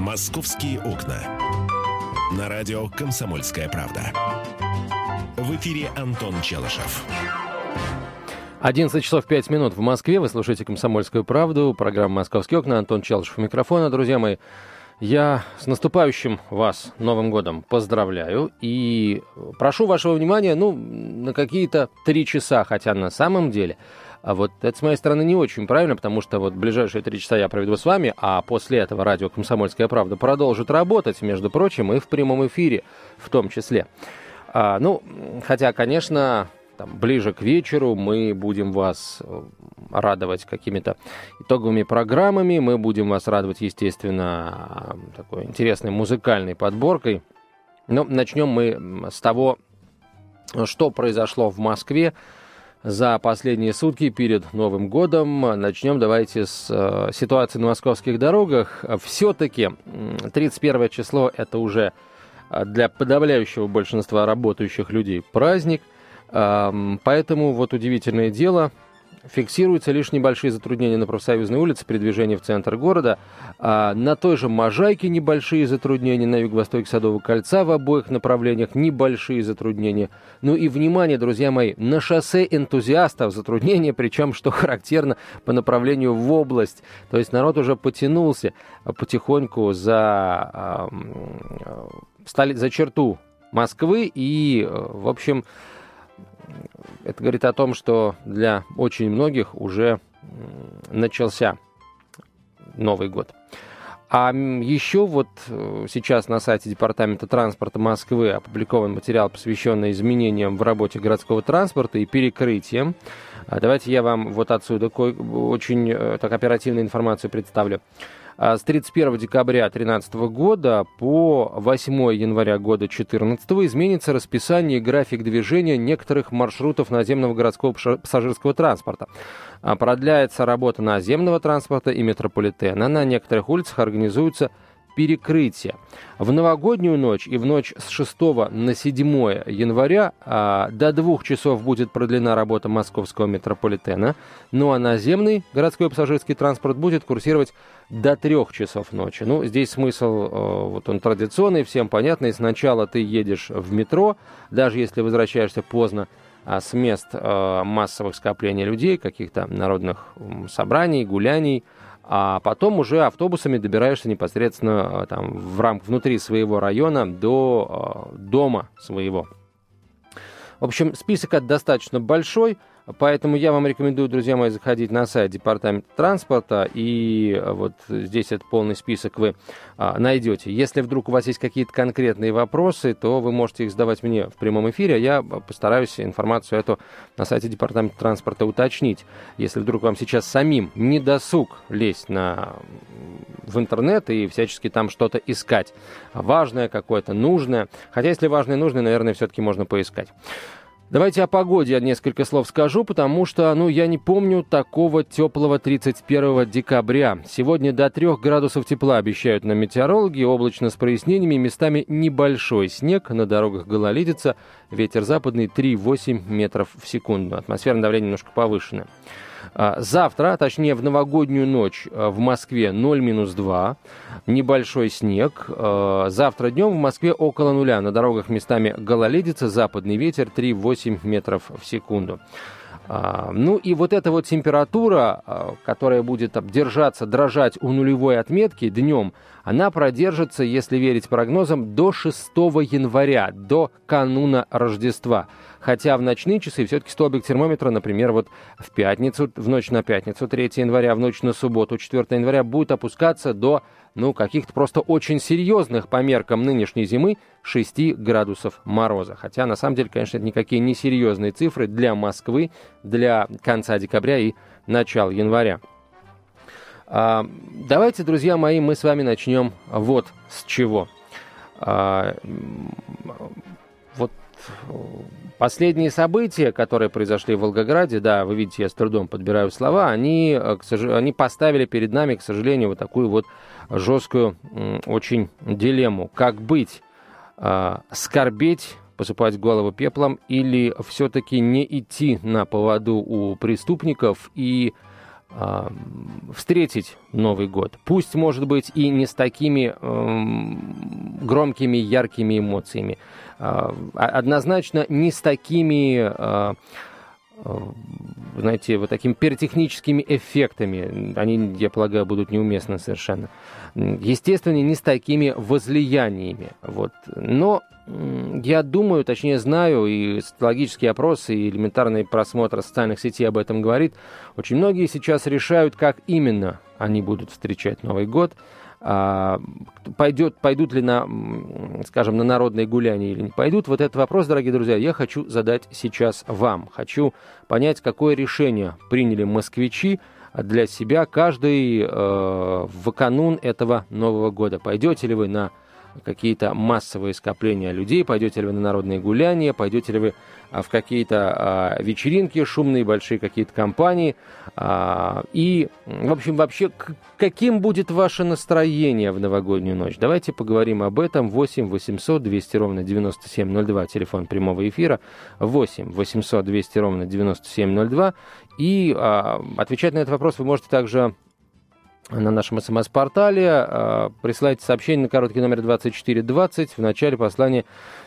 «Московские окна». На радио «Комсомольская правда». В эфире Антон Челышев. 11 часов 5 минут в Москве. Вы слушаете «Комсомольскую правду». Программа «Московские окна». Антон Челышев у микрофона. Друзья мои, я с наступающим вас Новым годом поздравляю и прошу вашего внимания, ну, на какие-то три часа, хотя на самом деле а вот это с моей стороны не очень правильно, потому что вот ближайшие три часа я проведу с вами, а после этого радио «Комсомольская правда» продолжит работать, между прочим, и в прямом эфире в том числе. А, ну, хотя, конечно, там, ближе к вечеру мы будем вас э, радовать какими-то итоговыми программами, мы будем вас радовать, естественно, такой интересной музыкальной подборкой. Но начнем мы с того, что произошло в Москве за последние сутки перед Новым годом. Начнем давайте с э, ситуации на московских дорогах. Все-таки 31 число это уже э, для подавляющего большинства работающих людей праздник. Э, поэтому вот удивительное дело, Фиксируются лишь небольшие затруднения на профсоюзной улице при движении в центр города. А на той же Можайке небольшие затруднения, на юго-востоке Садового кольца в обоих направлениях небольшие затруднения. Ну и внимание, друзья мои, на шоссе энтузиастов затруднения, причем, что характерно, по направлению в область. То есть народ уже потянулся потихоньку за, э, за черту Москвы и, в общем, это говорит о том, что для очень многих уже начался Новый год. А еще вот э, сейчас на сайте Департамента транспорта Москвы опубликован материал, посвященный изменениям в работе городского транспорта и перекрытиям. А давайте я вам вот отсюда очень э, так оперативную информацию представлю. А с 31 декабря 2013 года по 8 января года 2014 изменится расписание и график движения некоторых маршрутов наземного городского пассажирского транспорта. А продляется работа наземного транспорта и метрополитена. На некоторых улицах организуются перекрытия. В новогоднюю ночь и в ночь с 6 на 7 января а, до двух часов будет продлена работа московского метрополитена, ну а наземный городской пассажирский транспорт будет курсировать до трех часов ночи. Ну, здесь смысл, э, вот он традиционный, всем понятный. Сначала ты едешь в метро, даже если возвращаешься поздно, а с мест э, массовых скоплений людей, каких-то народных собраний, гуляний, а потом уже автобусами добираешься непосредственно э, там, в рамках внутри своего района до э, дома своего. В общем, список достаточно большой. Поэтому я вам рекомендую, друзья мои, заходить на сайт Департамента транспорта, и э, вот здесь этот полный список вы а, найдете. Если вдруг у вас есть какие-то конкретные вопросы, то вы можете их задавать мне в прямом эфире, а я постараюсь информацию эту на сайте Департамента транспорта уточнить. Если вдруг вам сейчас самим не досуг лезть на в интернет и всячески там что-то искать. Важное какое-то, нужное. Хотя если важное и нужное, наверное, все-таки можно поискать. Давайте о погоде я несколько слов скажу, потому что, ну, я не помню такого теплого 31 декабря. Сегодня до 3 градусов тепла обещают на метеорологи, облачно с прояснениями, местами небольшой снег, на дорогах гололедица, ветер западный 3,8 метров в секунду. Атмосферное давление немножко повышенное. А, завтра, точнее в новогоднюю ночь а, в Москве 0 минус 2, небольшой снег. А, завтра днем в Москве около нуля, на дорогах местами гололедица, западный ветер 3,8 метров в секунду. Ну и вот эта вот температура, которая будет держаться, дрожать у нулевой отметки днем, она продержится, если верить прогнозам, до 6 января, до кануна Рождества. Хотя в ночные часы все-таки столбик термометра, например, вот в пятницу, в ночь на пятницу, 3 января, в ночь на субботу, 4 января, будет опускаться до, ну, каких-то просто очень серьезных по меркам нынешней зимы 6 градусов мороза. Хотя, на самом деле, конечно, это никакие не серьезные цифры для Москвы, для конца декабря и начала января. А, давайте, друзья мои, мы с вами начнем вот с чего. А, вот Последние события, которые произошли в Волгограде, да, вы видите, я с трудом подбираю слова, они, э, они поставили перед нами, к сожалению, вот такую вот жесткую очень дилемму. Как быть? А, скорбеть, посыпать голову пеплом или все-таки не идти на поводу у преступников и а, встретить Новый год. Пусть, может быть, и не с такими громкими, яркими эмоциями. А, однозначно не с такими а, знаете, вот такими пиротехническими эффектами. Они, я полагаю, будут неуместны совершенно. Естественно, не с такими возлияниями. Вот. Но я думаю, точнее знаю, и социологические опросы, и элементарный просмотр социальных сетей об этом говорит, очень многие сейчас решают, как именно они будут встречать Новый год, пойдет, пойдут ли на, скажем, на народные гуляния или не пойдут. Вот этот вопрос, дорогие друзья, я хочу задать сейчас вам. Хочу понять, какое решение приняли москвичи для себя каждый э, в канун этого Нового года. Пойдете ли вы на какие-то массовые скопления людей, пойдете ли вы на народные гуляния, пойдете ли вы а, в какие-то а, вечеринки шумные, большие какие-то компании. А, и, в общем, вообще, каким будет ваше настроение в новогоднюю ночь? Давайте поговорим об этом. 8 800 200 ровно 9702, телефон прямого эфира. 8 800 200 ровно 9702. И отвечать на этот вопрос вы можете также на нашем смс-портале. А, присылайте сообщение на короткий номер 2420. В начале послания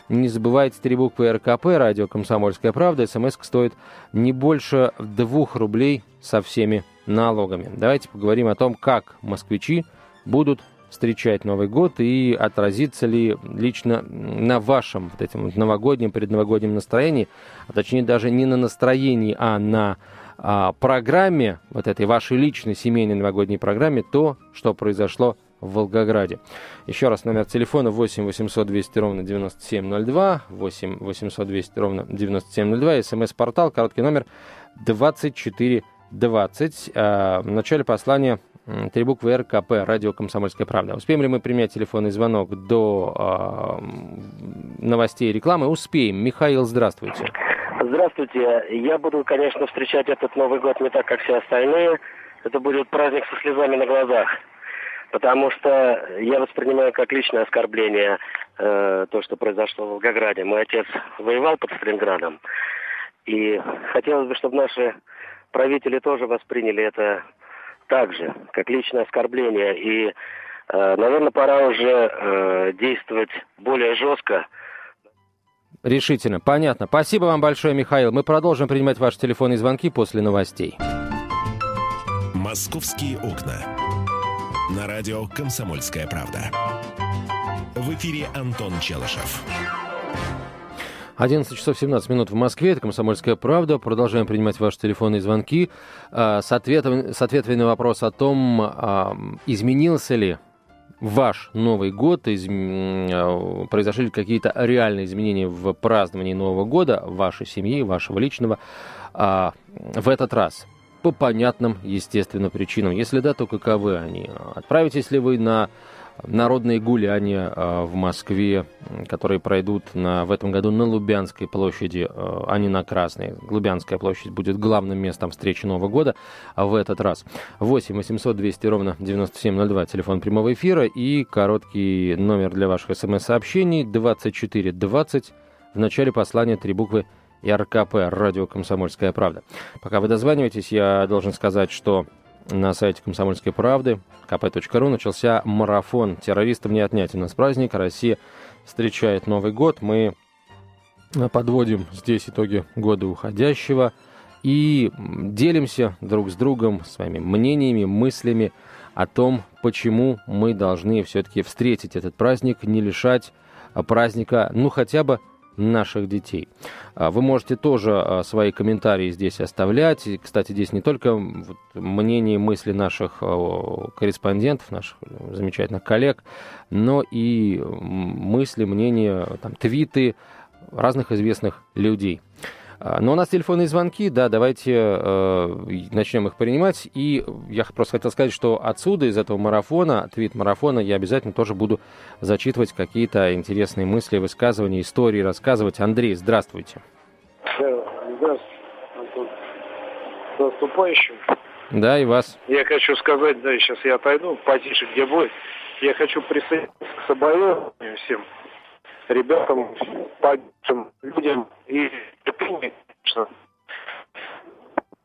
не забывайте три буквы РКП, радио «Комсомольская правда». СМС стоит не больше двух рублей со всеми налогами. Давайте поговорим о том, как москвичи будут встречать Новый год и отразится ли лично на вашем вот этим новогоднем, предновогоднем настроении, а точнее даже не на настроении, а на а, программе, вот этой вашей личной семейной новогодней программе, то, что произошло в Волгограде. Еще раз номер телефона 8 800 200 ровно 9702, 8 800 200 ровно 9702, смс-портал, короткий номер 2420. А, в начале послания три буквы РКП, радио «Комсомольская правда». Успеем ли мы принять телефонный звонок до э, новостей и рекламы? Успеем. Михаил, здравствуйте. Здравствуйте. Я буду, конечно, встречать этот Новый год не так, как все остальные. Это будет праздник со слезами на глазах. Потому что я воспринимаю как личное оскорбление э, то, что произошло в Волгограде. Мой отец воевал под Сталинградом. И хотелось бы, чтобы наши правители тоже восприняли это так же, как личное оскорбление. И, э, наверное, пора уже э, действовать более жестко, Решительно. Понятно. Спасибо вам большое, Михаил. Мы продолжим принимать ваши телефонные звонки после новостей. «Московские окна». На радио «Комсомольская правда». В эфире Антон Челышев. 11 часов 17 минут в Москве, это «Комсомольская правда». Продолжаем принимать ваши телефонные звонки а, с, ответом, с ответами на вопрос о том, изменился ли ваш Новый год, из, э, произошли какие-то реальные изменения в праздновании Нового года вашей семьи, вашего личного, а, в этот раз? По понятным, естественно, причинам. Если да, то каковы они? Отправитесь ли вы на народные гуляния а, в Москве, которые пройдут на, в этом году на Лубянской площади, а, а не на Красной. Лубянская площадь будет главным местом встречи Нового года а в этот раз. 8 800 200 ровно 9702, телефон прямого эфира и короткий номер для ваших смс-сообщений 2420. В начале послания три буквы РКП, радио «Комсомольская правда». Пока вы дозваниваетесь, я должен сказать, что на сайте «Комсомольской правды» kp.ru начался марафон «Террористам не отнять у нас праздник». Россия встречает Новый год. Мы подводим здесь итоги года уходящего и делимся друг с другом своими мнениями, мыслями о том, почему мы должны все-таки встретить этот праздник, не лишать праздника, ну, хотя бы наших детей. А, вы можете тоже а, свои комментарии здесь оставлять. И, кстати, здесь не только мнение, мысли наших корреспондентов, наших замечательных коллег, но и мысли, мнения, там, твиты разных известных людей. А, но у нас телефонные звонки, да, давайте э, начнем их принимать. И я просто хотел сказать, что отсюда, из этого марафона, твит-марафона, я обязательно тоже буду зачитывать какие-то интересные мысли, высказывания, истории рассказывать. Андрей, здравствуйте. Здравствуйте, Антон. С наступающим. Да, и вас. Я хочу сказать, да, сейчас я отойду потише, где бой. Я хочу присоединиться к соболезнованию всем ребятам, погибшим людям и терпение, конечно.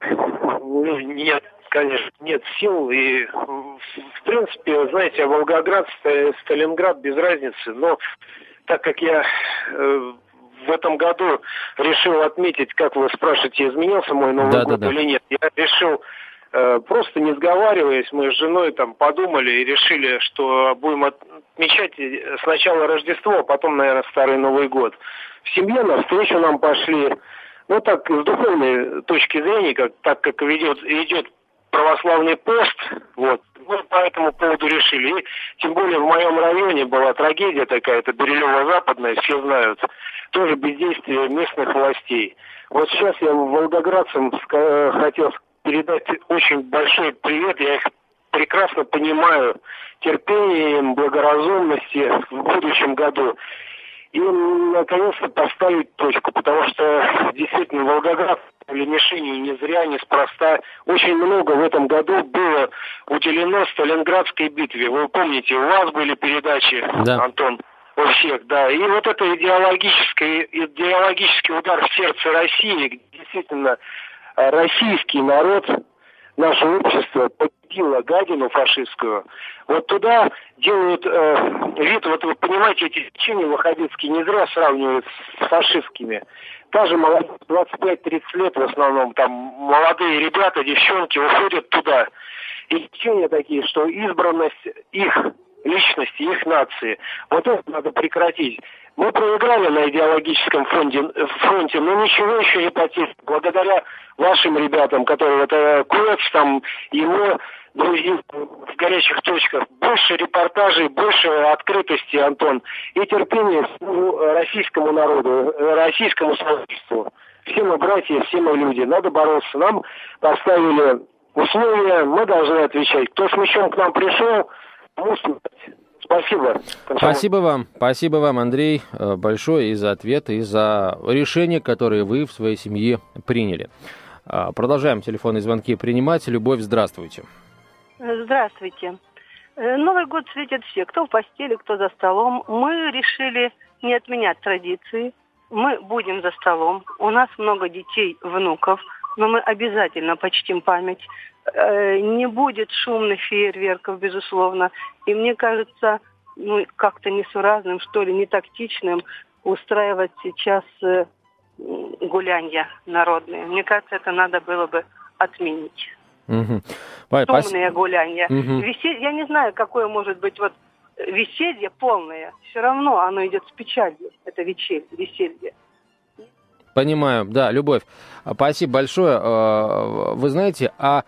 Нет конечно, нет сил. И, в принципе, знаете, Волгоград, Сталинград без разницы. Но так как я э, в этом году решил отметить, как вы спрашиваете, изменился мой Новый да, год да, да. или нет, я решил просто не сговариваясь, мы с женой там подумали и решили, что будем отмечать сначала Рождество, а потом, наверное, Старый Новый год. В семье на встречу нам пошли, ну так, с духовной точки зрения, как, так как ведет, идет православный пост, вот, мы по этому поводу решили. И тем более в моем районе была трагедия такая, это Берилево-Западная, все знают, тоже бездействие местных властей. Вот сейчас я волгоградцам хотел передать очень большой привет, я их прекрасно понимаю, терпение им, благоразумности в будущем году и наконец-то поставить точку, потому что действительно Волгоград или мишенью не зря, неспроста. Очень много в этом году было уделено Сталинградской битве. Вы помните, у вас были передачи, да. Антон, у всех, да. И вот это идеологический, идеологический удар в сердце России, действительно российский народ наше общество победило гадину фашистскую, вот туда делают э, вид, вот вы понимаете, эти течения ваххабитские не зря сравнивают с фашистскими. Та же молодежь, 25-30 лет в основном, там молодые ребята, девчонки уходят туда. И течения такие, что избранность их личности, их нации. Вот это надо прекратить. Мы проиграли на идеологическом фронте, фронте но ничего еще не потеряли. Благодаря вашим ребятам, которые вот э, Куэц, там, ему друзья в горячих точках, больше репортажей, больше открытости, Антон, и терпения российскому народу, российскому сообществу. Все мы братья, все мы люди. Надо бороться. Нам поставили условия, мы должны отвечать. Кто с мечом к нам пришел, мусор Спасибо. Спасибо вам. Спасибо вам, Андрей, э, большое и за ответ, и за решения, которые вы в своей семье приняли. А, продолжаем телефонные звонки принимать. Любовь, здравствуйте. Здравствуйте. Э, Новый год светят все, кто в постели, кто за столом. Мы решили не отменять традиции. Мы будем за столом. У нас много детей, внуков, но мы обязательно почтим память Э, не будет шумных фейерверков, безусловно. И мне кажется, ну, как-то несуразным, что ли, не тактичным устраивать сейчас э, гулянья народные. Мне кажется, это надо было бы отменить. Угу. Шумные гулянья. Угу. Веселье, я не знаю, какое может быть вот веселье полное. Все равно оно идет с печалью, это веселье. веселье. Понимаю, да, Любовь. Спасибо большое. Э, вы знаете, а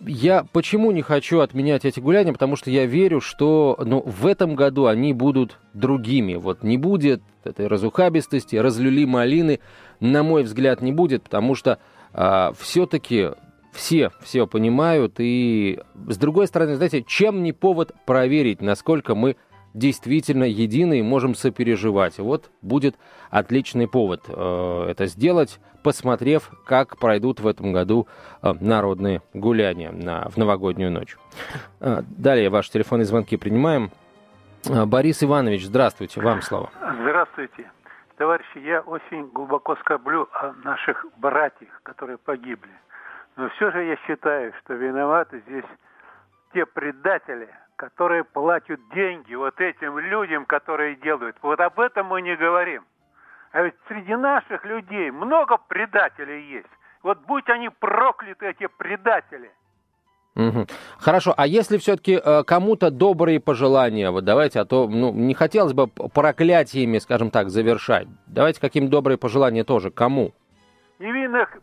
я почему не хочу отменять эти гуляния? Потому что я верю, что ну, в этом году они будут другими. Вот не будет этой разухабистости, разлюли малины, на мой взгляд, не будет, потому что а, все-таки все все понимают. И с другой стороны, знаете, чем не повод проверить, насколько мы действительно едины и можем сопереживать. Вот будет отличный повод э, это сделать, посмотрев, как пройдут в этом году э, народные гуляния на, в новогоднюю ночь. Э, далее ваши телефонные звонки принимаем. Э, Борис Иванович, здравствуйте, вам слово. Здравствуйте. Товарищи, я очень глубоко скорблю о наших братьях, которые погибли. Но все же я считаю, что виноваты здесь те предатели, которые платят деньги вот этим людям, которые делают. Вот об этом мы не говорим. А ведь среди наших людей много предателей есть. Вот будь они прокляты, эти предатели. Угу. Хорошо, а если все-таки э, кому-то добрые пожелания, вот давайте, а то ну, не хотелось бы проклятиями, скажем так, завершать. Давайте каким добрые пожелания тоже, кому? Невинных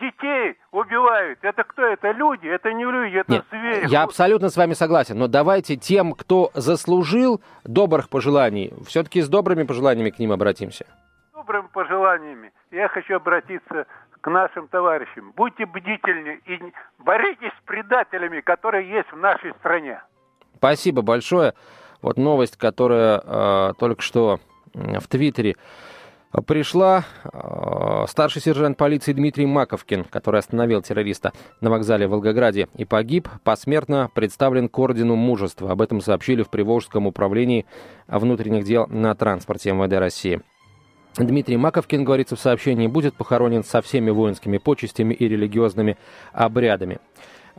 детей убивают. Это кто? Это люди? Это не люди, это Нет, звери. Я абсолютно с вами согласен. Но давайте тем, кто заслужил добрых пожеланий, все-таки с добрыми пожеланиями к ним обратимся. Добрыми пожеланиями. Я хочу обратиться к нашим товарищам. Будьте бдительны и боритесь с предателями, которые есть в нашей стране. Спасибо большое. Вот новость, которая э, только что в Твиттере пришла э, старший сержант полиции Дмитрий Маковкин, который остановил террориста на вокзале в Волгограде и погиб, посмертно представлен к ордену мужества. Об этом сообщили в Приволжском управлении внутренних дел на транспорте МВД России. Дмитрий Маковкин, говорится в сообщении, будет похоронен со всеми воинскими почестями и религиозными обрядами.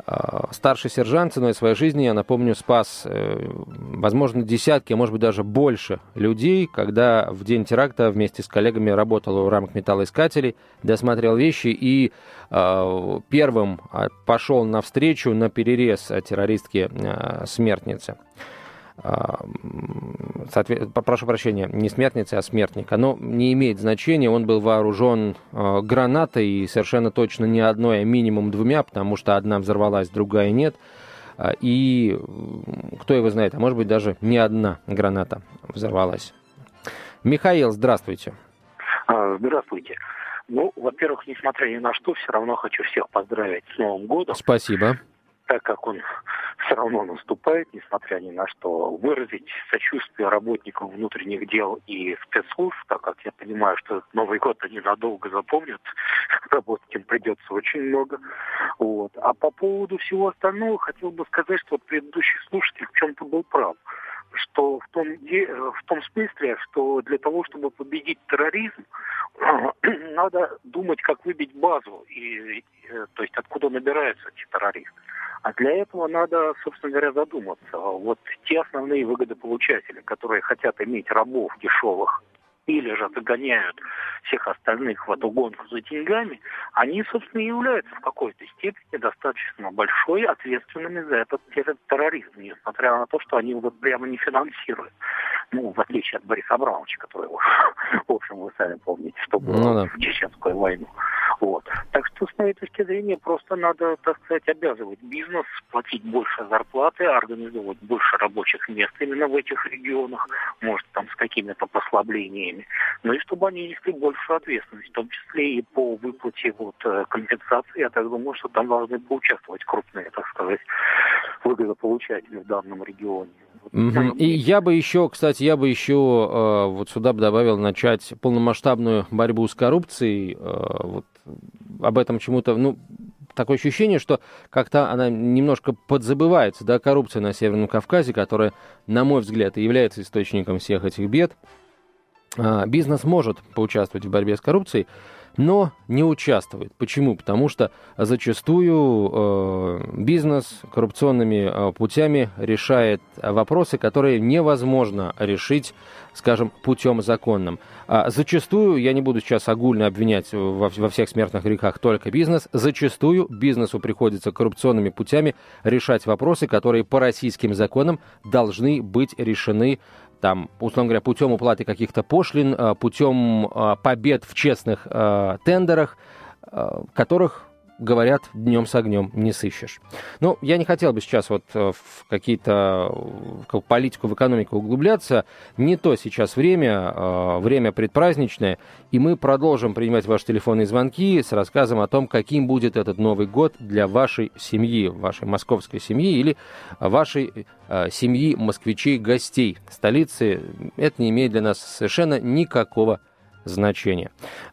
А, старший сержант ценой своей жизни, я напомню, спас, э, возможно, десятки, а может быть даже больше людей, когда в день теракта вместе с коллегами работал в рамках металлоискателей, досмотрел вещи и э, первым пошел навстречу на перерез террористки смертницы. А, прошу прощения, не смертница, а смертник, оно не имеет значения. Он был вооружен а, гранатой, и совершенно точно не одной, а минимум двумя, потому что одна взорвалась, другая нет. А, и кто его знает, а может быть даже не одна граната взорвалась. Михаил, здравствуйте. Здравствуйте. Ну, во-первых, несмотря ни на что, все равно хочу всех поздравить с Новым годом. Спасибо так как он все равно наступает, несмотря ни на что, выразить сочувствие работникам внутренних дел и спецслужб, так как я понимаю, что Новый год они надолго запомнят, работать им придется очень много. Вот. А по поводу всего остального хотел бы сказать, что предыдущий слушатель в чем-то был прав что в том, в том смысле, что для того, чтобы победить терроризм, надо думать, как выбить базу, и, то есть откуда набираются эти террористы. А для этого надо, собственно говоря, задуматься. Вот те основные выгодополучатели, которые хотят иметь рабов дешевых или же загоняют всех остальных в эту гонку за деньгами, они, собственно, и являются в какой-то степени достаточно большой ответственными за этот терроризм, несмотря на то, что они его прямо не финансируют. Ну, в отличие от Бориса Абрамовича, который, в общем, вы сами помните, что было ну, да. в Чеченскую войну. Вот. Так что, с моей точки зрения, просто надо, так сказать, обязывать бизнес платить больше зарплаты, организовывать больше рабочих мест именно в этих регионах, может, там, с какими-то послаблениями. Ну и чтобы они несли большую ответственность, в том числе и по выплате вот, э, компенсации. Я так думаю, что там должны поучаствовать крупные, так сказать, выгодополучатели в данном регионе. И я бы еще, кстати, я бы еще э, вот сюда бы добавил начать полномасштабную борьбу с коррупцией. Э, вот об этом чему-то, ну, такое ощущение, что как-то она немножко подзабывается, да, коррупция на Северном Кавказе, которая, на мой взгляд, и является источником всех этих бед. А, бизнес может поучаствовать в борьбе с коррупцией, но не участвует. Почему? Потому что зачастую э, бизнес коррупционными э, путями решает вопросы, которые невозможно решить, скажем, путем законным. А зачастую, я не буду сейчас огульно обвинять во, во всех смертных грехах только бизнес, зачастую бизнесу приходится коррупционными путями решать вопросы, которые по российским законам должны быть решены там, условно говоря, путем уплаты каких-то пошлин, э, путем э, побед в честных э, тендерах, которых говорят, днем с огнем не сыщешь. Ну, я не хотел бы сейчас вот в какие-то в политику, в экономику углубляться. Не то сейчас время, время предпраздничное, и мы продолжим принимать ваши телефонные звонки с рассказом о том, каким будет этот Новый год для вашей семьи, вашей московской семьи или вашей Э, семьи москвичей-гостей столицы, это не имеет для нас совершенно никакого значения.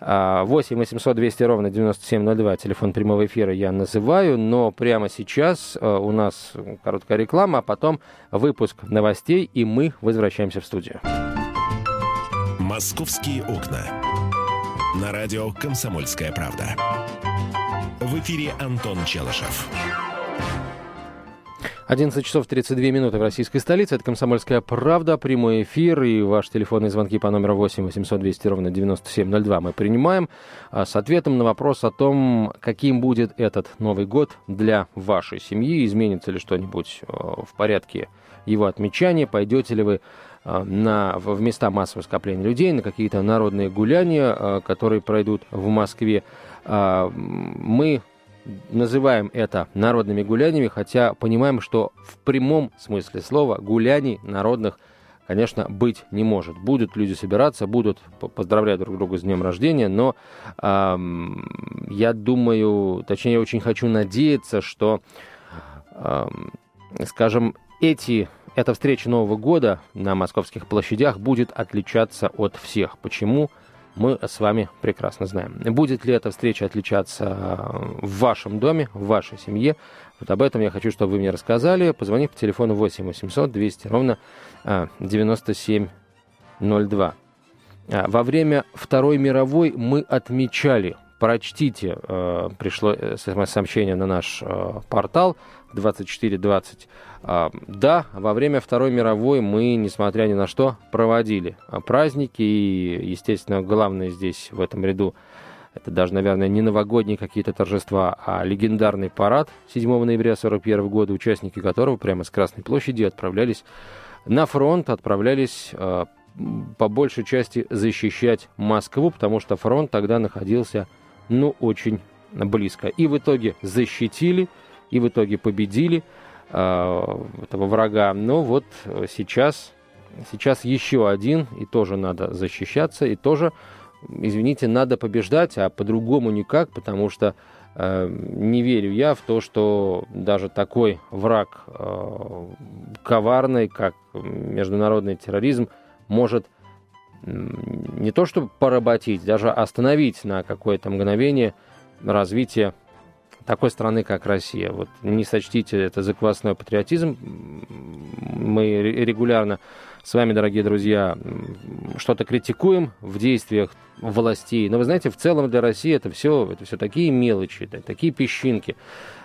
8 800 200 ровно 9702, телефон прямого эфира я называю, но прямо сейчас э, у нас короткая реклама, а потом выпуск новостей, и мы возвращаемся в студию. «Московские окна». На радио «Комсомольская правда». В эфире Антон Челышев. 11 часов 32 минуты в российской столице. Это «Комсомольская правда», прямой эфир и ваши телефонные звонки по номеру 8 800 200 ровно 9702 мы принимаем а, с ответом на вопрос о том, каким будет этот Новый год для вашей семьи, изменится ли что-нибудь а, в порядке его отмечания, пойдете ли вы а, на, в места массового скопления людей, на какие-то народные гуляния, которые пройдут в Москве. Мы называем это народными гуляниями, хотя понимаем, что в прямом смысле слова гуляний народных, конечно, быть не может. Будут люди собираться, будут поздравлять друг друга с днем рождения, но э, я думаю, точнее, я очень хочу надеяться, что, э, скажем, эти эта встреча Нового года на московских площадях будет отличаться от всех. Почему? Мы с вами прекрасно знаем. Будет ли эта встреча отличаться в вашем доме, в вашей семье? Вот об этом я хочу, чтобы вы мне рассказали, позвонив по телефону 8 800 200 ровно 9702. А, во время Второй мировой мы отмечали прочтите, э, пришло смс-сообщение на наш э, портал 2420. Э, да, во время Второй мировой мы, несмотря ни на что, проводили праздники, и, естественно, главное здесь в этом ряду это даже, наверное, не новогодние какие-то торжества, а легендарный парад 7 ноября 1941 года, участники которого прямо с Красной площади отправлялись на фронт, отправлялись э, по большей части защищать Москву, потому что фронт тогда находился, ну, очень близко. И в итоге защитили, и в итоге победили э, этого врага. Но вот сейчас, сейчас еще один, и тоже надо защищаться, и тоже извините, надо побеждать, а по-другому никак, потому что э, не верю я в то, что даже такой враг э, коварный, как международный терроризм, может не то чтобы поработить, даже остановить на какое-то мгновение развитие такой страны, как Россия. Вот не сочтите это за квасной патриотизм. Мы регулярно с вами, дорогие друзья, что-то критикуем в действиях властей. Но вы знаете, в целом для России это все, это все такие мелочи, такие песчинки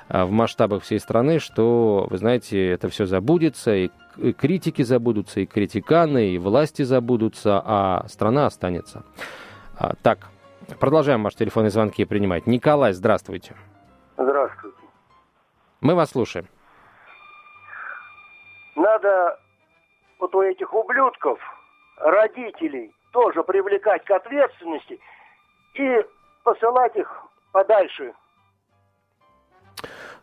а, в масштабах всей страны, что, вы знаете, это все забудется, и критики забудутся, и критиканы, и власти забудутся, а страна останется. А, так, продолжаем ваши телефонные звонки принимать. Николай, здравствуйте. Здравствуйте. Мы вас слушаем. Надо вот у этих ублюдков, родителей, тоже привлекать к ответственности и посылать их подальше.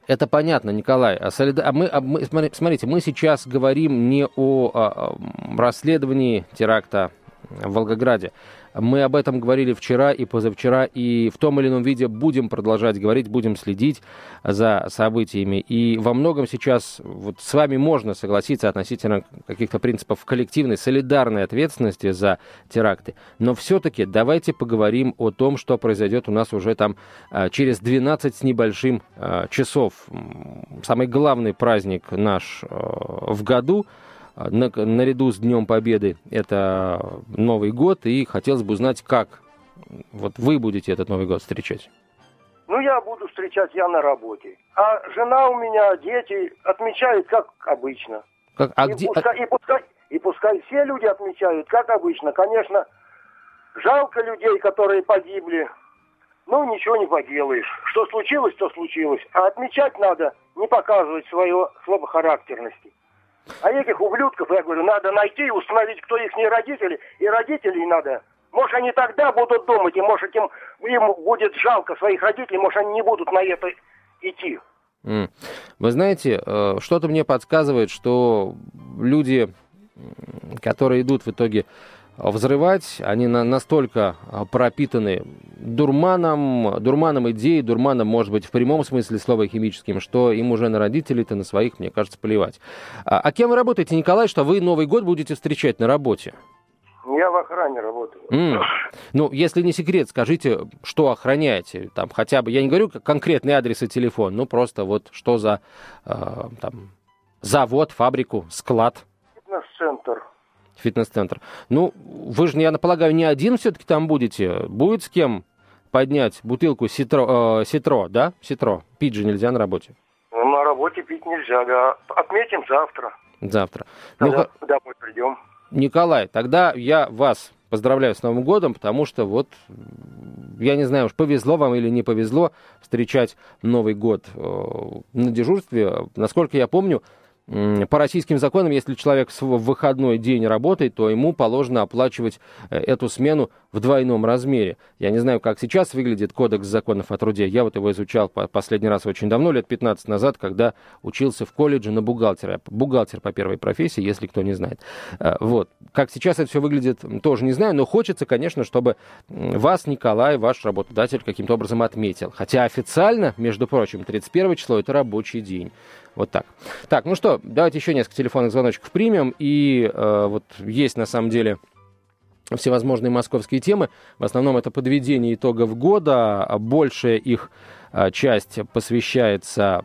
Это понятно, Николай. А, солида... а мы, а мы, смотрите, мы сейчас говорим не о, о, о расследовании теракта в Волгограде. Мы об этом говорили вчера и позавчера, и в том или ином виде будем продолжать говорить, будем следить за событиями. И во многом сейчас вот с вами можно согласиться относительно каких-то принципов коллективной, солидарной ответственности за теракты. Но все-таки давайте поговорим о том, что произойдет у нас уже там а, через 12 с небольшим а, часов. Самый главный праздник наш а, в году – на, наряду с Днем Победы это Новый год, и хотелось бы узнать, как вот вы будете этот Новый год встречать. Ну, я буду встречать, я на работе. А жена у меня, дети отмечают, как обычно. Как, а и, где... пускай, и, пускай, и пускай все люди отмечают, как обычно. Конечно, жалко людей, которые погибли. Ну, ничего не поделаешь. Что случилось, то случилось. А отмечать надо, не показывать свою слабохарактерности. А этих ублюдков, я говорю, надо найти и установить, кто их не родители, и родителей надо. Может, они тогда будут думать, и может, им, им будет жалко своих родителей, может, они не будут на это идти. Вы знаете, э, что-то мне подсказывает, что люди, которые идут в итоге взрывать. Они на, настолько а, пропитаны дурманом, дурманом идей, дурманом, может быть, в прямом смысле слова химическим, что им уже на родителей-то, на своих, мне кажется, плевать. А, а кем вы работаете, Николай, что вы Новый год будете встречать на работе? Я в охране работаю. Mm. Ну, если не секрет, скажите, что охраняете? Там хотя бы, я не говорю конкретный адрес и телефон, ну просто вот что за э, там, завод, фабрику, склад? Фитнес-центр. Ну, вы же, я полагаю, не один все-таки там будете. Будет с кем поднять бутылку ситро, э, ситро, да? Ситро. Пить же нельзя на работе. Ну, на работе пить нельзя, да. Отметим завтра. Завтра. Когда ну, домой придем. Николай, тогда я вас поздравляю с Новым годом, потому что вот, я не знаю, уж повезло вам или не повезло встречать Новый год э, на дежурстве. Насколько я помню, по российским законам, если человек в выходной день работает, то ему положено оплачивать э, эту смену в двойном размере. Я не знаю, как сейчас выглядит кодекс законов о труде. Я вот его изучал последний раз очень давно, лет 15 назад, когда учился в колледже на бухгалтера. Бухгалтер по первой профессии, если кто не знает. Э, вот. Как сейчас это все выглядит, тоже не знаю, но хочется, конечно, чтобы вас, Николай, ваш работодатель каким-то образом отметил. Хотя официально, между прочим, 31 число – это рабочий день. Вот так. Так, ну что, давайте еще несколько телефонных звоночков примем. И э, вот есть на самом деле всевозможные московские темы. В основном это подведение итогов года, а большая их а, часть посвящается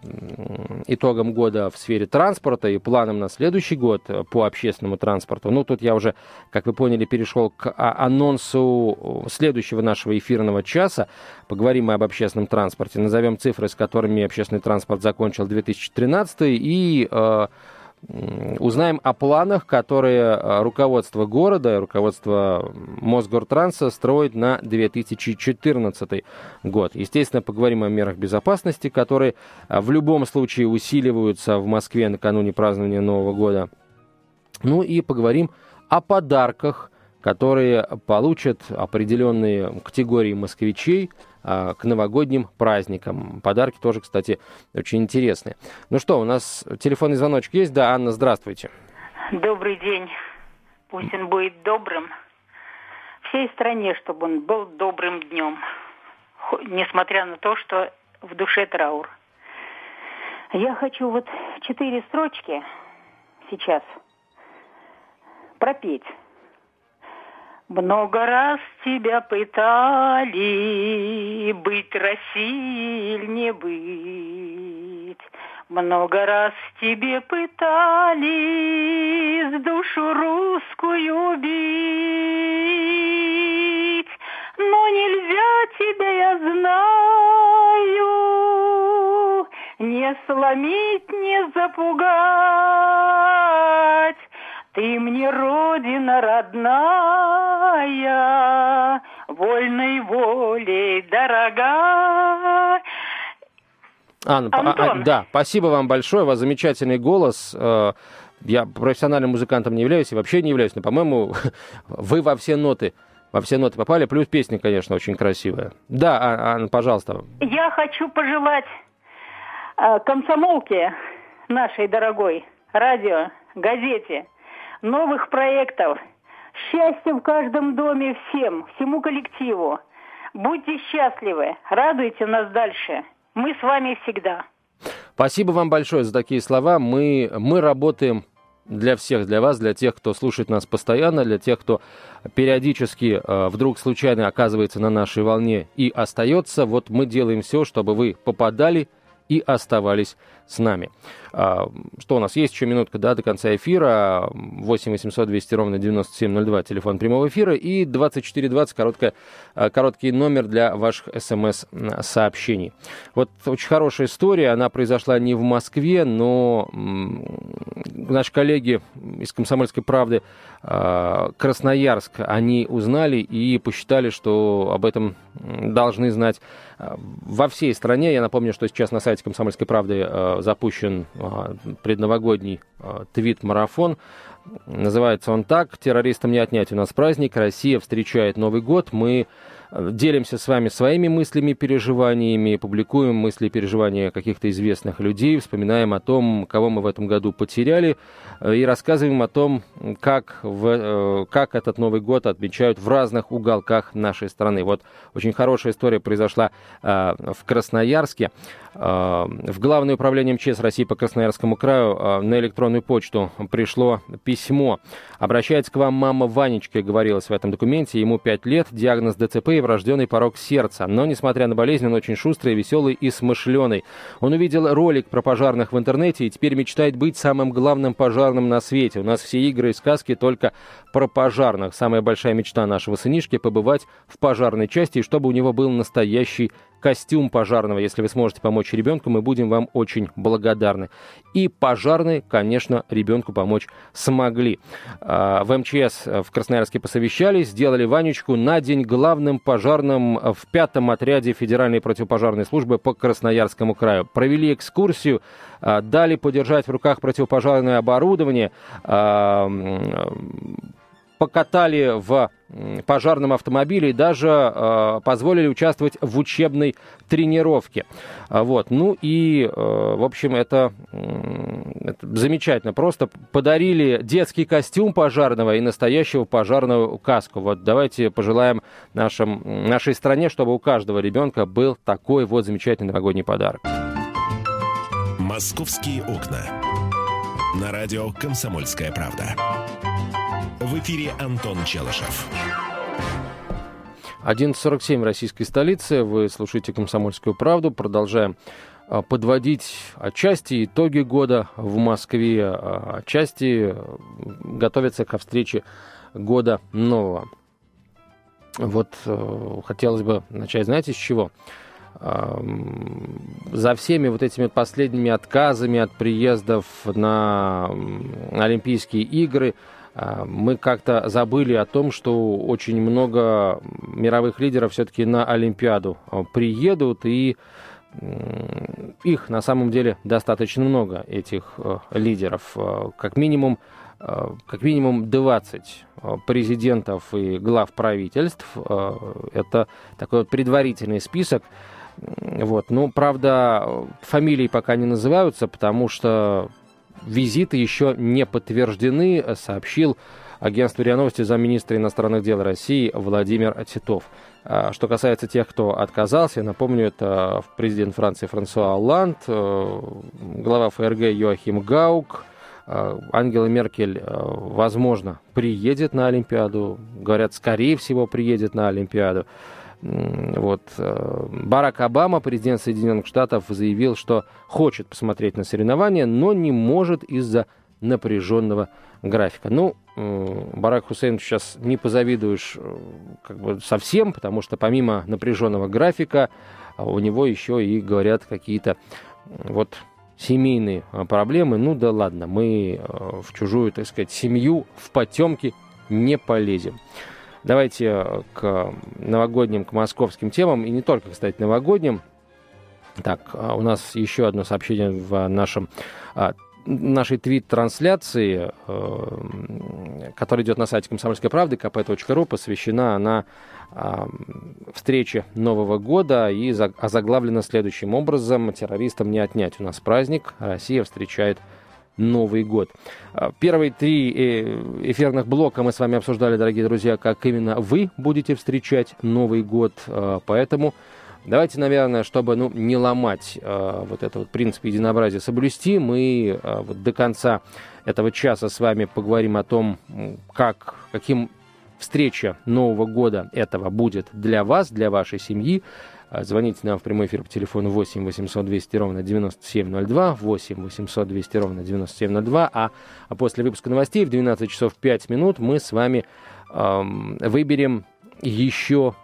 итогам года в сфере транспорта и планам на следующий год по общественному транспорту. Ну, тут я уже, как вы поняли, перешел к а, анонсу следующего нашего эфирного часа. Поговорим мы об общественном транспорте. Назовем цифры, с которыми общественный транспорт закончил 2013 и узнаем о планах, которые э, руководство города, руководство Мосгортранса строит на 2014 год. Естественно, поговорим о мерах безопасности, которые э, в любом случае усиливаются в Москве накануне празднования Нового года. Ну и поговорим о подарках, которые получат определенные категории москвичей – к новогодним праздникам. Подарки тоже, кстати, очень интересные. Ну что, у нас телефонный звоночек есть? Да, Анна, здравствуйте. Добрый день. Пусть он будет добрым. Всей стране, чтобы он был добрым днем. Несмотря на то, что в душе траур. Я хочу вот четыре строчки сейчас пропеть. Много раз тебя пытали быть Россией не быть. Много раз тебе пытались душу русскую убить. Но нельзя тебя, я знаю, не сломить, не запугать. Ты мне родина родная, вольной волей дорога. Анна, а, а, да, спасибо вам большое, у вас замечательный голос. Э, я профессиональным музыкантом не являюсь и вообще не являюсь, но, по-моему, вы во все ноты во все ноты попали, плюс песня, конечно, очень красивая. Да, а, Анна, пожалуйста. Я хочу пожелать э, комсомолке нашей дорогой, радио, газете, новых проектов, счастья в каждом доме всем, всему коллективу. Будьте счастливы, радуйте нас дальше. Мы с вами всегда. Спасибо вам большое за такие слова. Мы, мы работаем для всех, для вас, для тех, кто слушает нас постоянно, для тех, кто периодически э, вдруг случайно оказывается на нашей волне и остается. Вот мы делаем все, чтобы вы попадали и оставались с нами. А, что у нас есть еще минутка да, до конца эфира. 8 800 200 ровно 9702, телефон прямого эфира. И 2420, короткая, а, короткий номер для ваших смс-сообщений. Вот очень хорошая история. Она произошла не в Москве, но наши коллеги из «Комсомольской правды» а, Красноярск, они узнали и посчитали, что об этом должны знать во всей стране. Я напомню, что сейчас на сайте «Комсомольской правды» запущен а, предновогодний твит-марафон. Называется он так. Террористам не отнять у нас праздник. Россия встречает Новый год. Мы Делимся с вами своими мыслями, переживаниями, публикуем мысли и переживания каких-то известных людей, вспоминаем о том, кого мы в этом году потеряли, э, и рассказываем о том, как, в, э, как этот Новый год отмечают в разных уголках нашей страны. Вот очень хорошая история произошла э, в Красноярске. В Главное управление МЧС России по Красноярскому краю на электронную почту пришло письмо. Обращается к вам мама Ванечка, говорилось в этом документе. Ему 5 лет, диагноз ДЦП и врожденный порог сердца. Но, несмотря на болезнь, он очень шустрый, веселый и смышленый. Он увидел ролик про пожарных в интернете и теперь мечтает быть самым главным пожарным на свете. У нас все игры и сказки только про пожарных. Самая большая мечта нашего сынишки – побывать в пожарной части, и чтобы у него был настоящий костюм пожарного. Если вы сможете помочь ребенку, мы будем вам очень благодарны. И пожарные, конечно, ребенку помочь смогли. А, в МЧС в Красноярске посовещались, сделали Ванечку на день главным пожарным в пятом отряде Федеральной противопожарной службы по Красноярскому краю. Провели экскурсию, а, дали подержать в руках противопожарное оборудование, а, покатали в пожарном автомобиле и даже э, позволили участвовать в учебной тренировке. А, вот. Ну и, э, в общем, это, э, это замечательно. Просто подарили детский костюм пожарного и настоящего пожарного каску. Вот давайте пожелаем нашим, нашей стране, чтобы у каждого ребенка был такой вот замечательный новогодний подарок. «Московские окна». На радио «Комсомольская правда». В эфире Антон Челышев. 11.47 в российской столице. Вы слушаете «Комсомольскую правду». Продолжаем а, подводить отчасти итоги года в Москве, а, отчасти готовиться ко встрече года нового. Вот э, хотелось бы начать, знаете, с чего? За всеми вот этими последними отказами от приездов на Олимпийские игры а, мы как-то забыли о том, что очень много мировых лидеров все-таки на Олимпиаду а, приедут, и их на самом деле достаточно много, этих э, лидеров. Как минимум, как минимум 20 президентов и глав правительств. Это такой вот предварительный список. Вот. Ну, правда, фамилии пока не называются, потому что визиты еще не подтверждены, сообщил агентству РИА Новости замминистра иностранных дел России Владимир Титов. А, что касается тех, кто отказался, напомню, это президент Франции Франсуа Олланд, э, глава ФРГ Йоахим Гаук, э, Ангела Меркель, э, возможно, приедет на Олимпиаду. Говорят, скорее всего, приедет на Олимпиаду. Вот. Барак Обама, президент Соединенных Штатов, заявил, что хочет посмотреть на соревнования, но не может из-за напряженного графика. Ну, Барак Хусейн сейчас не позавидуешь э, как бы совсем, потому что помимо напряженного графика а у него еще и говорят какие-то вот семейные а, проблемы. Ну да ладно, мы э, в чужую, так сказать, семью в потемки не полезем. Давайте э, к новогодним, к московским темам, и не только, кстати, новогодним. Так, а у нас еще одно сообщение в нашем нашей твит-трансляции, э, которая идет на сайте комсомольской правды, kp.ru, посвящена она встрече Нового года и озаглавлена следующим образом «Террористам не отнять у нас праздник, Россия встречает Новый год». А, первые три э, эфирных блока мы с вами обсуждали, дорогие друзья, как именно вы будете встречать Новый год, а, поэтому Давайте, наверное, чтобы ну, не ломать э, вот этот вот принцип единообразия, соблюсти, мы вот до конца этого часа с вами поговорим о том, как, каким встреча Нового года этого будет для вас, для вашей семьи. Э, звоните нам в прямой эфир по телефону 8 800 200 ровно 9702, 8 800 200 ровно 9702, а, а после выпуска новостей в 12 часов 5 минут мы с вами эм, выберем еще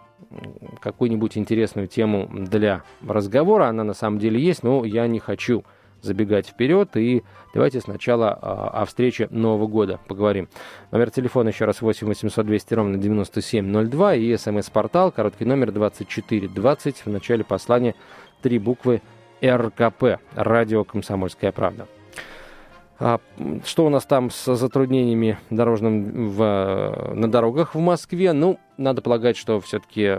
какую-нибудь интересную тему для разговора. Она на самом деле есть, но я не хочу забегать вперед. И давайте сначала о, о встрече Нового года поговорим. Номер телефона еще раз 8 800 200 ровно 9702 и смс-портал, короткий номер 2420. В начале послания три буквы РКП. Радио «Комсомольская правда». А что у нас там с затруднениями дорожным в, на дорогах в Москве? Ну, надо полагать, что все-таки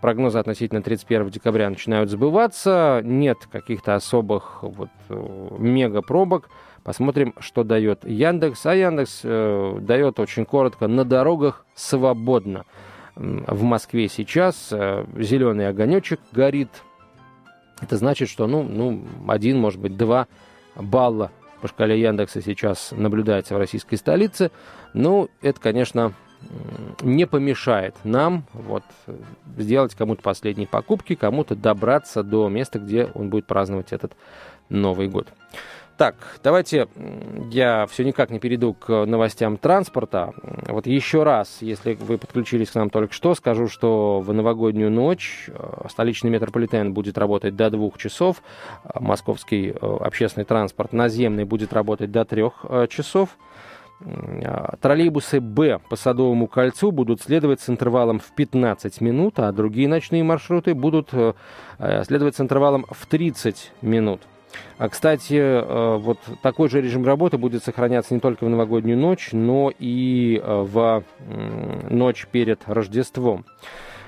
прогнозы относительно 31 декабря начинают сбываться. Нет каких-то особых вот, мега пробок. Посмотрим, что дает Яндекс. А Яндекс э, дает очень коротко на дорогах свободно. В Москве сейчас э, зеленый огонечек горит. Это значит, что ну, ну, один, может быть, два балла по шкале Яндекса сейчас наблюдается в российской столице. Ну, это, конечно, не помешает нам вот, сделать кому-то последние покупки, кому-то добраться до места, где он будет праздновать этот Новый год. Так, давайте я все никак не перейду к новостям транспорта. Вот еще раз, если вы подключились к нам только что, скажу, что в новогоднюю ночь э, столичный метрополитен будет работать до двух часов, э, московский э, общественный транспорт наземный будет работать до трех часов. Троллейбусы «Б» по Садовому кольцу будут следовать с интервалом в 15 минут, а другие ночные маршруты будут следовать с интервалом в 30 минут. А, кстати, э, вот такой же режим работы будет сохраняться не только в новогоднюю ночь, но и э, в ночь перед Рождеством.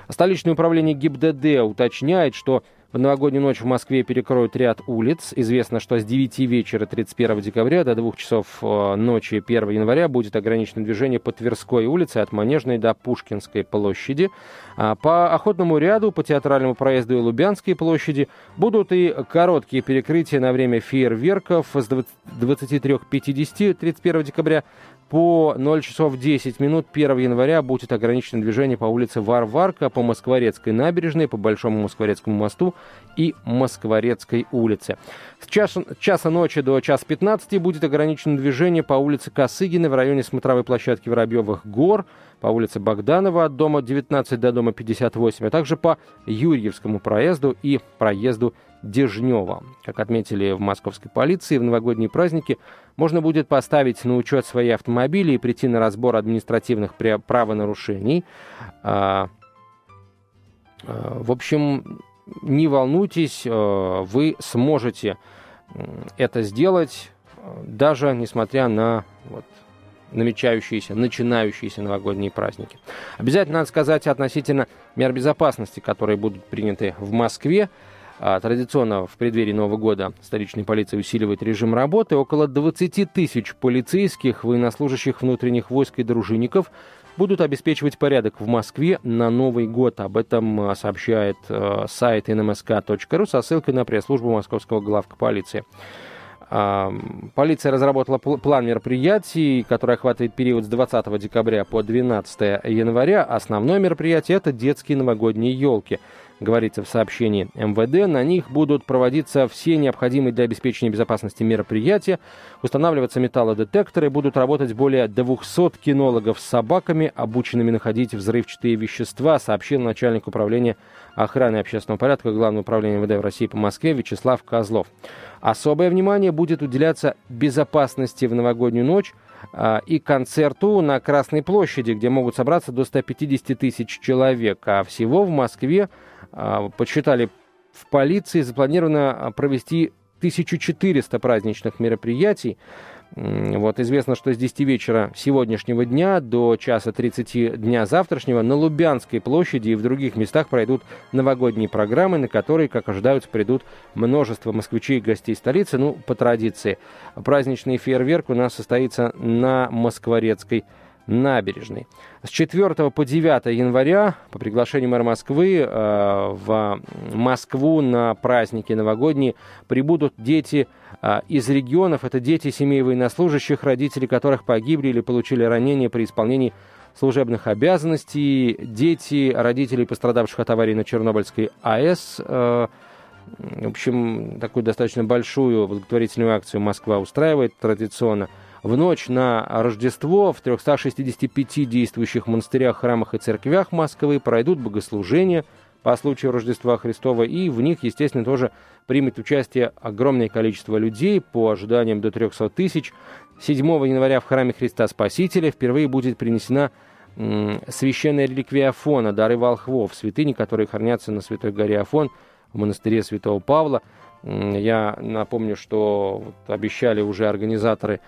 Столичное управление ГИБДД уточняет, что в новогоднюю ночь в Москве перекроют ряд улиц. Известно, что с 9 вечера 31 декабря до 2 часов э, ночи 1 января будет ограничено движение по Тверской улице от Манежной до Пушкинской площади. А по Охотному ряду, по Театральному проезду и Лубянской площади будут и короткие перекрытия на время фейерверков с 23.50 31 декабря по 0 часов 10 минут 1 января будет ограничено движение по улице Варварка, по Москворецкой набережной, по Большому Москворецкому мосту и Москворецкой улице. С часа, часа ночи до час 15 будет ограничено движение по улице Косыгина в районе смотровой площадки Воробьевых гор, по улице Богданова от дома 19 до дома 58, а также по Юрьевскому проезду и проезду Дежнева. Как отметили в московской полиции, в новогодние праздники можно будет поставить на учет свои автомобили и прийти на разбор административных правонарушений. А, а, в общем, не волнуйтесь, а, вы сможете это сделать, даже несмотря на вот, намечающиеся, начинающиеся новогодние праздники. Обязательно надо сказать относительно мер безопасности, которые будут приняты в Москве. А, традиционно в преддверии Нового года столичная полиция усиливает режим работы. Около 20 тысяч полицейских, военнослужащих внутренних войск и дружинников будут обеспечивать порядок в Москве на Новый год. Об этом а, сообщает а, сайт nmsk.ru со ссылкой на пресс-службу московского главка полиции. Полиция разработала план мероприятий, который охватывает период с 20 декабря по 12 января. Основное мероприятие – это детские новогодние елки – говорится в сообщении МВД. На них будут проводиться все необходимые для обеспечения безопасности мероприятия, устанавливаться металлодетекторы, будут работать более 200 кинологов с собаками, обученными находить взрывчатые вещества, сообщил начальник управления охраны общественного порядка Главного управления МВД в России по Москве Вячеслав Козлов. Особое внимание будет уделяться безопасности в новогоднюю ночь, а, и концерту на Красной площади, где могут собраться до 150 тысяч человек. А всего в Москве подсчитали в полиции, запланировано а, провести 1400 праздничных мероприятий. Вот известно, что с 10 вечера сегодняшнего дня до часа 30 дня завтрашнего на Лубянской площади и в других местах пройдут новогодние программы, на которые, как ожидаются, придут множество москвичей и гостей столицы. Ну, по традиции. Праздничный фейерверк у нас состоится на Москворецкой набережной. С 4 по 9 января по приглашению мэра Москвы э, в Москву на праздники новогодние прибудут дети э, из регионов. Это дети семей военнослужащих, родители которых погибли или получили ранения при исполнении служебных обязанностей, дети родителей, пострадавших от аварии на Чернобыльской АЭС. Э, в общем, такую достаточно большую благотворительную акцию Москва устраивает традиционно – в ночь на Рождество в 365 действующих монастырях, храмах и церквях Москвы пройдут богослужения по случаю Рождества Христова, и в них, естественно, тоже примет участие огромное количество людей, по ожиданиям до 300 тысяч. 7 января в храме Христа Спасителя впервые будет принесена священная реликвия Афона, дары волхвов, святыни, которые хранятся на Святой горе Афон в монастыре Святого Павла. Я напомню, что обещали уже организаторы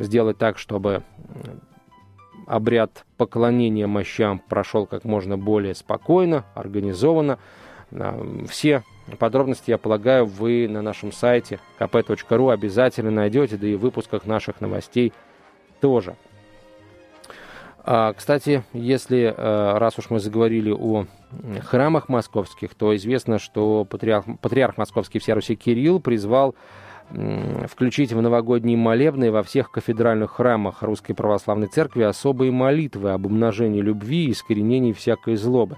сделать так, чтобы обряд поклонения мощам прошел как можно более спокойно, организованно. Все подробности, я полагаю, вы на нашем сайте kp.ru обязательно найдете, да и в выпусках наших новостей тоже. А, кстати, если, э, раз уж мы заговорили о храмах московских, то известно, что патриарх, патриарх московский всея Руси Кирилл призвал включить в новогодние молебны во всех кафедральных храмах Русской Православной Церкви особые молитвы об умножении любви и искоренении всякой злобы.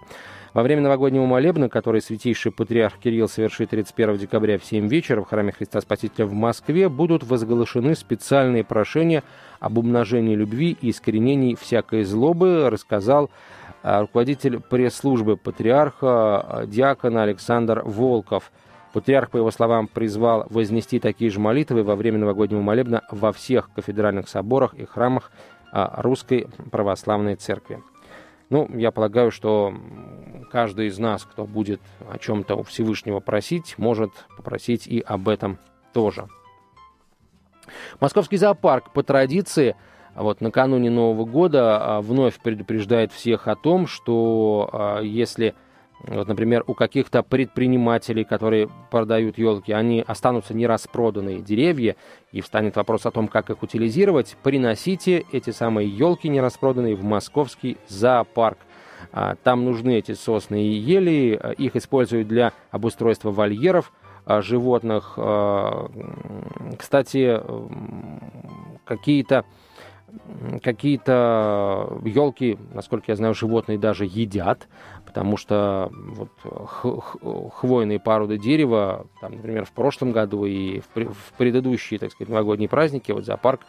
Во время новогоднего молебна, который святейший патриарх Кирилл совершит 31 декабря в 7 вечера в храме Христа Спасителя в Москве, будут возглашены специальные прошения об умножении любви и искоренении всякой злобы, рассказал а, руководитель пресс-службы патриарха а, диакон Александр Волков – Патриарх, по его словам, призвал вознести такие же молитвы во время новогоднего молебна во всех кафедральных соборах и храмах а, Русской Православной Церкви. Ну, я полагаю, что каждый из нас, кто будет о чем-то у Всевышнего просить, может попросить и об этом тоже. Московский зоопарк по традиции вот накануне Нового года а, вновь предупреждает всех о том, что а, если вот, например, у каких-то предпринимателей, которые продают елки, они останутся нераспроданные деревья, и встанет вопрос о том, как их утилизировать, приносите эти самые елки нераспроданные в московский зоопарк. А, там нужны эти сосны и ели, их используют для обустройства вольеров а, животных. А, кстати, какие-то какие-то елки, насколько я знаю, животные даже едят, потому что вот хвойные породы дерева, там, например, в прошлом году и в, предыдущие, так сказать, новогодние праздники, вот зоопарк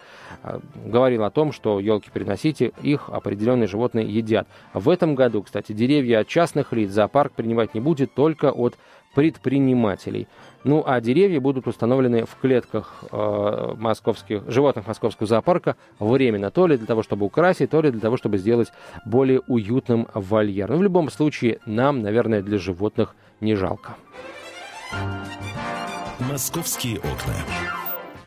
э, говорил о том, что елки приносите, их определенные животные едят. В этом году, кстати, деревья от частных лиц зоопарк принимать не будет, только от предпринимателей. Ну а деревья будут установлены в клетках э, московских, животных московского зоопарка временно, то ли для того, чтобы украсить, то ли для того, чтобы сделать более уютным вольер. Но ну, в любом случае, нам, наверное, для животных не жалко. Московские окна.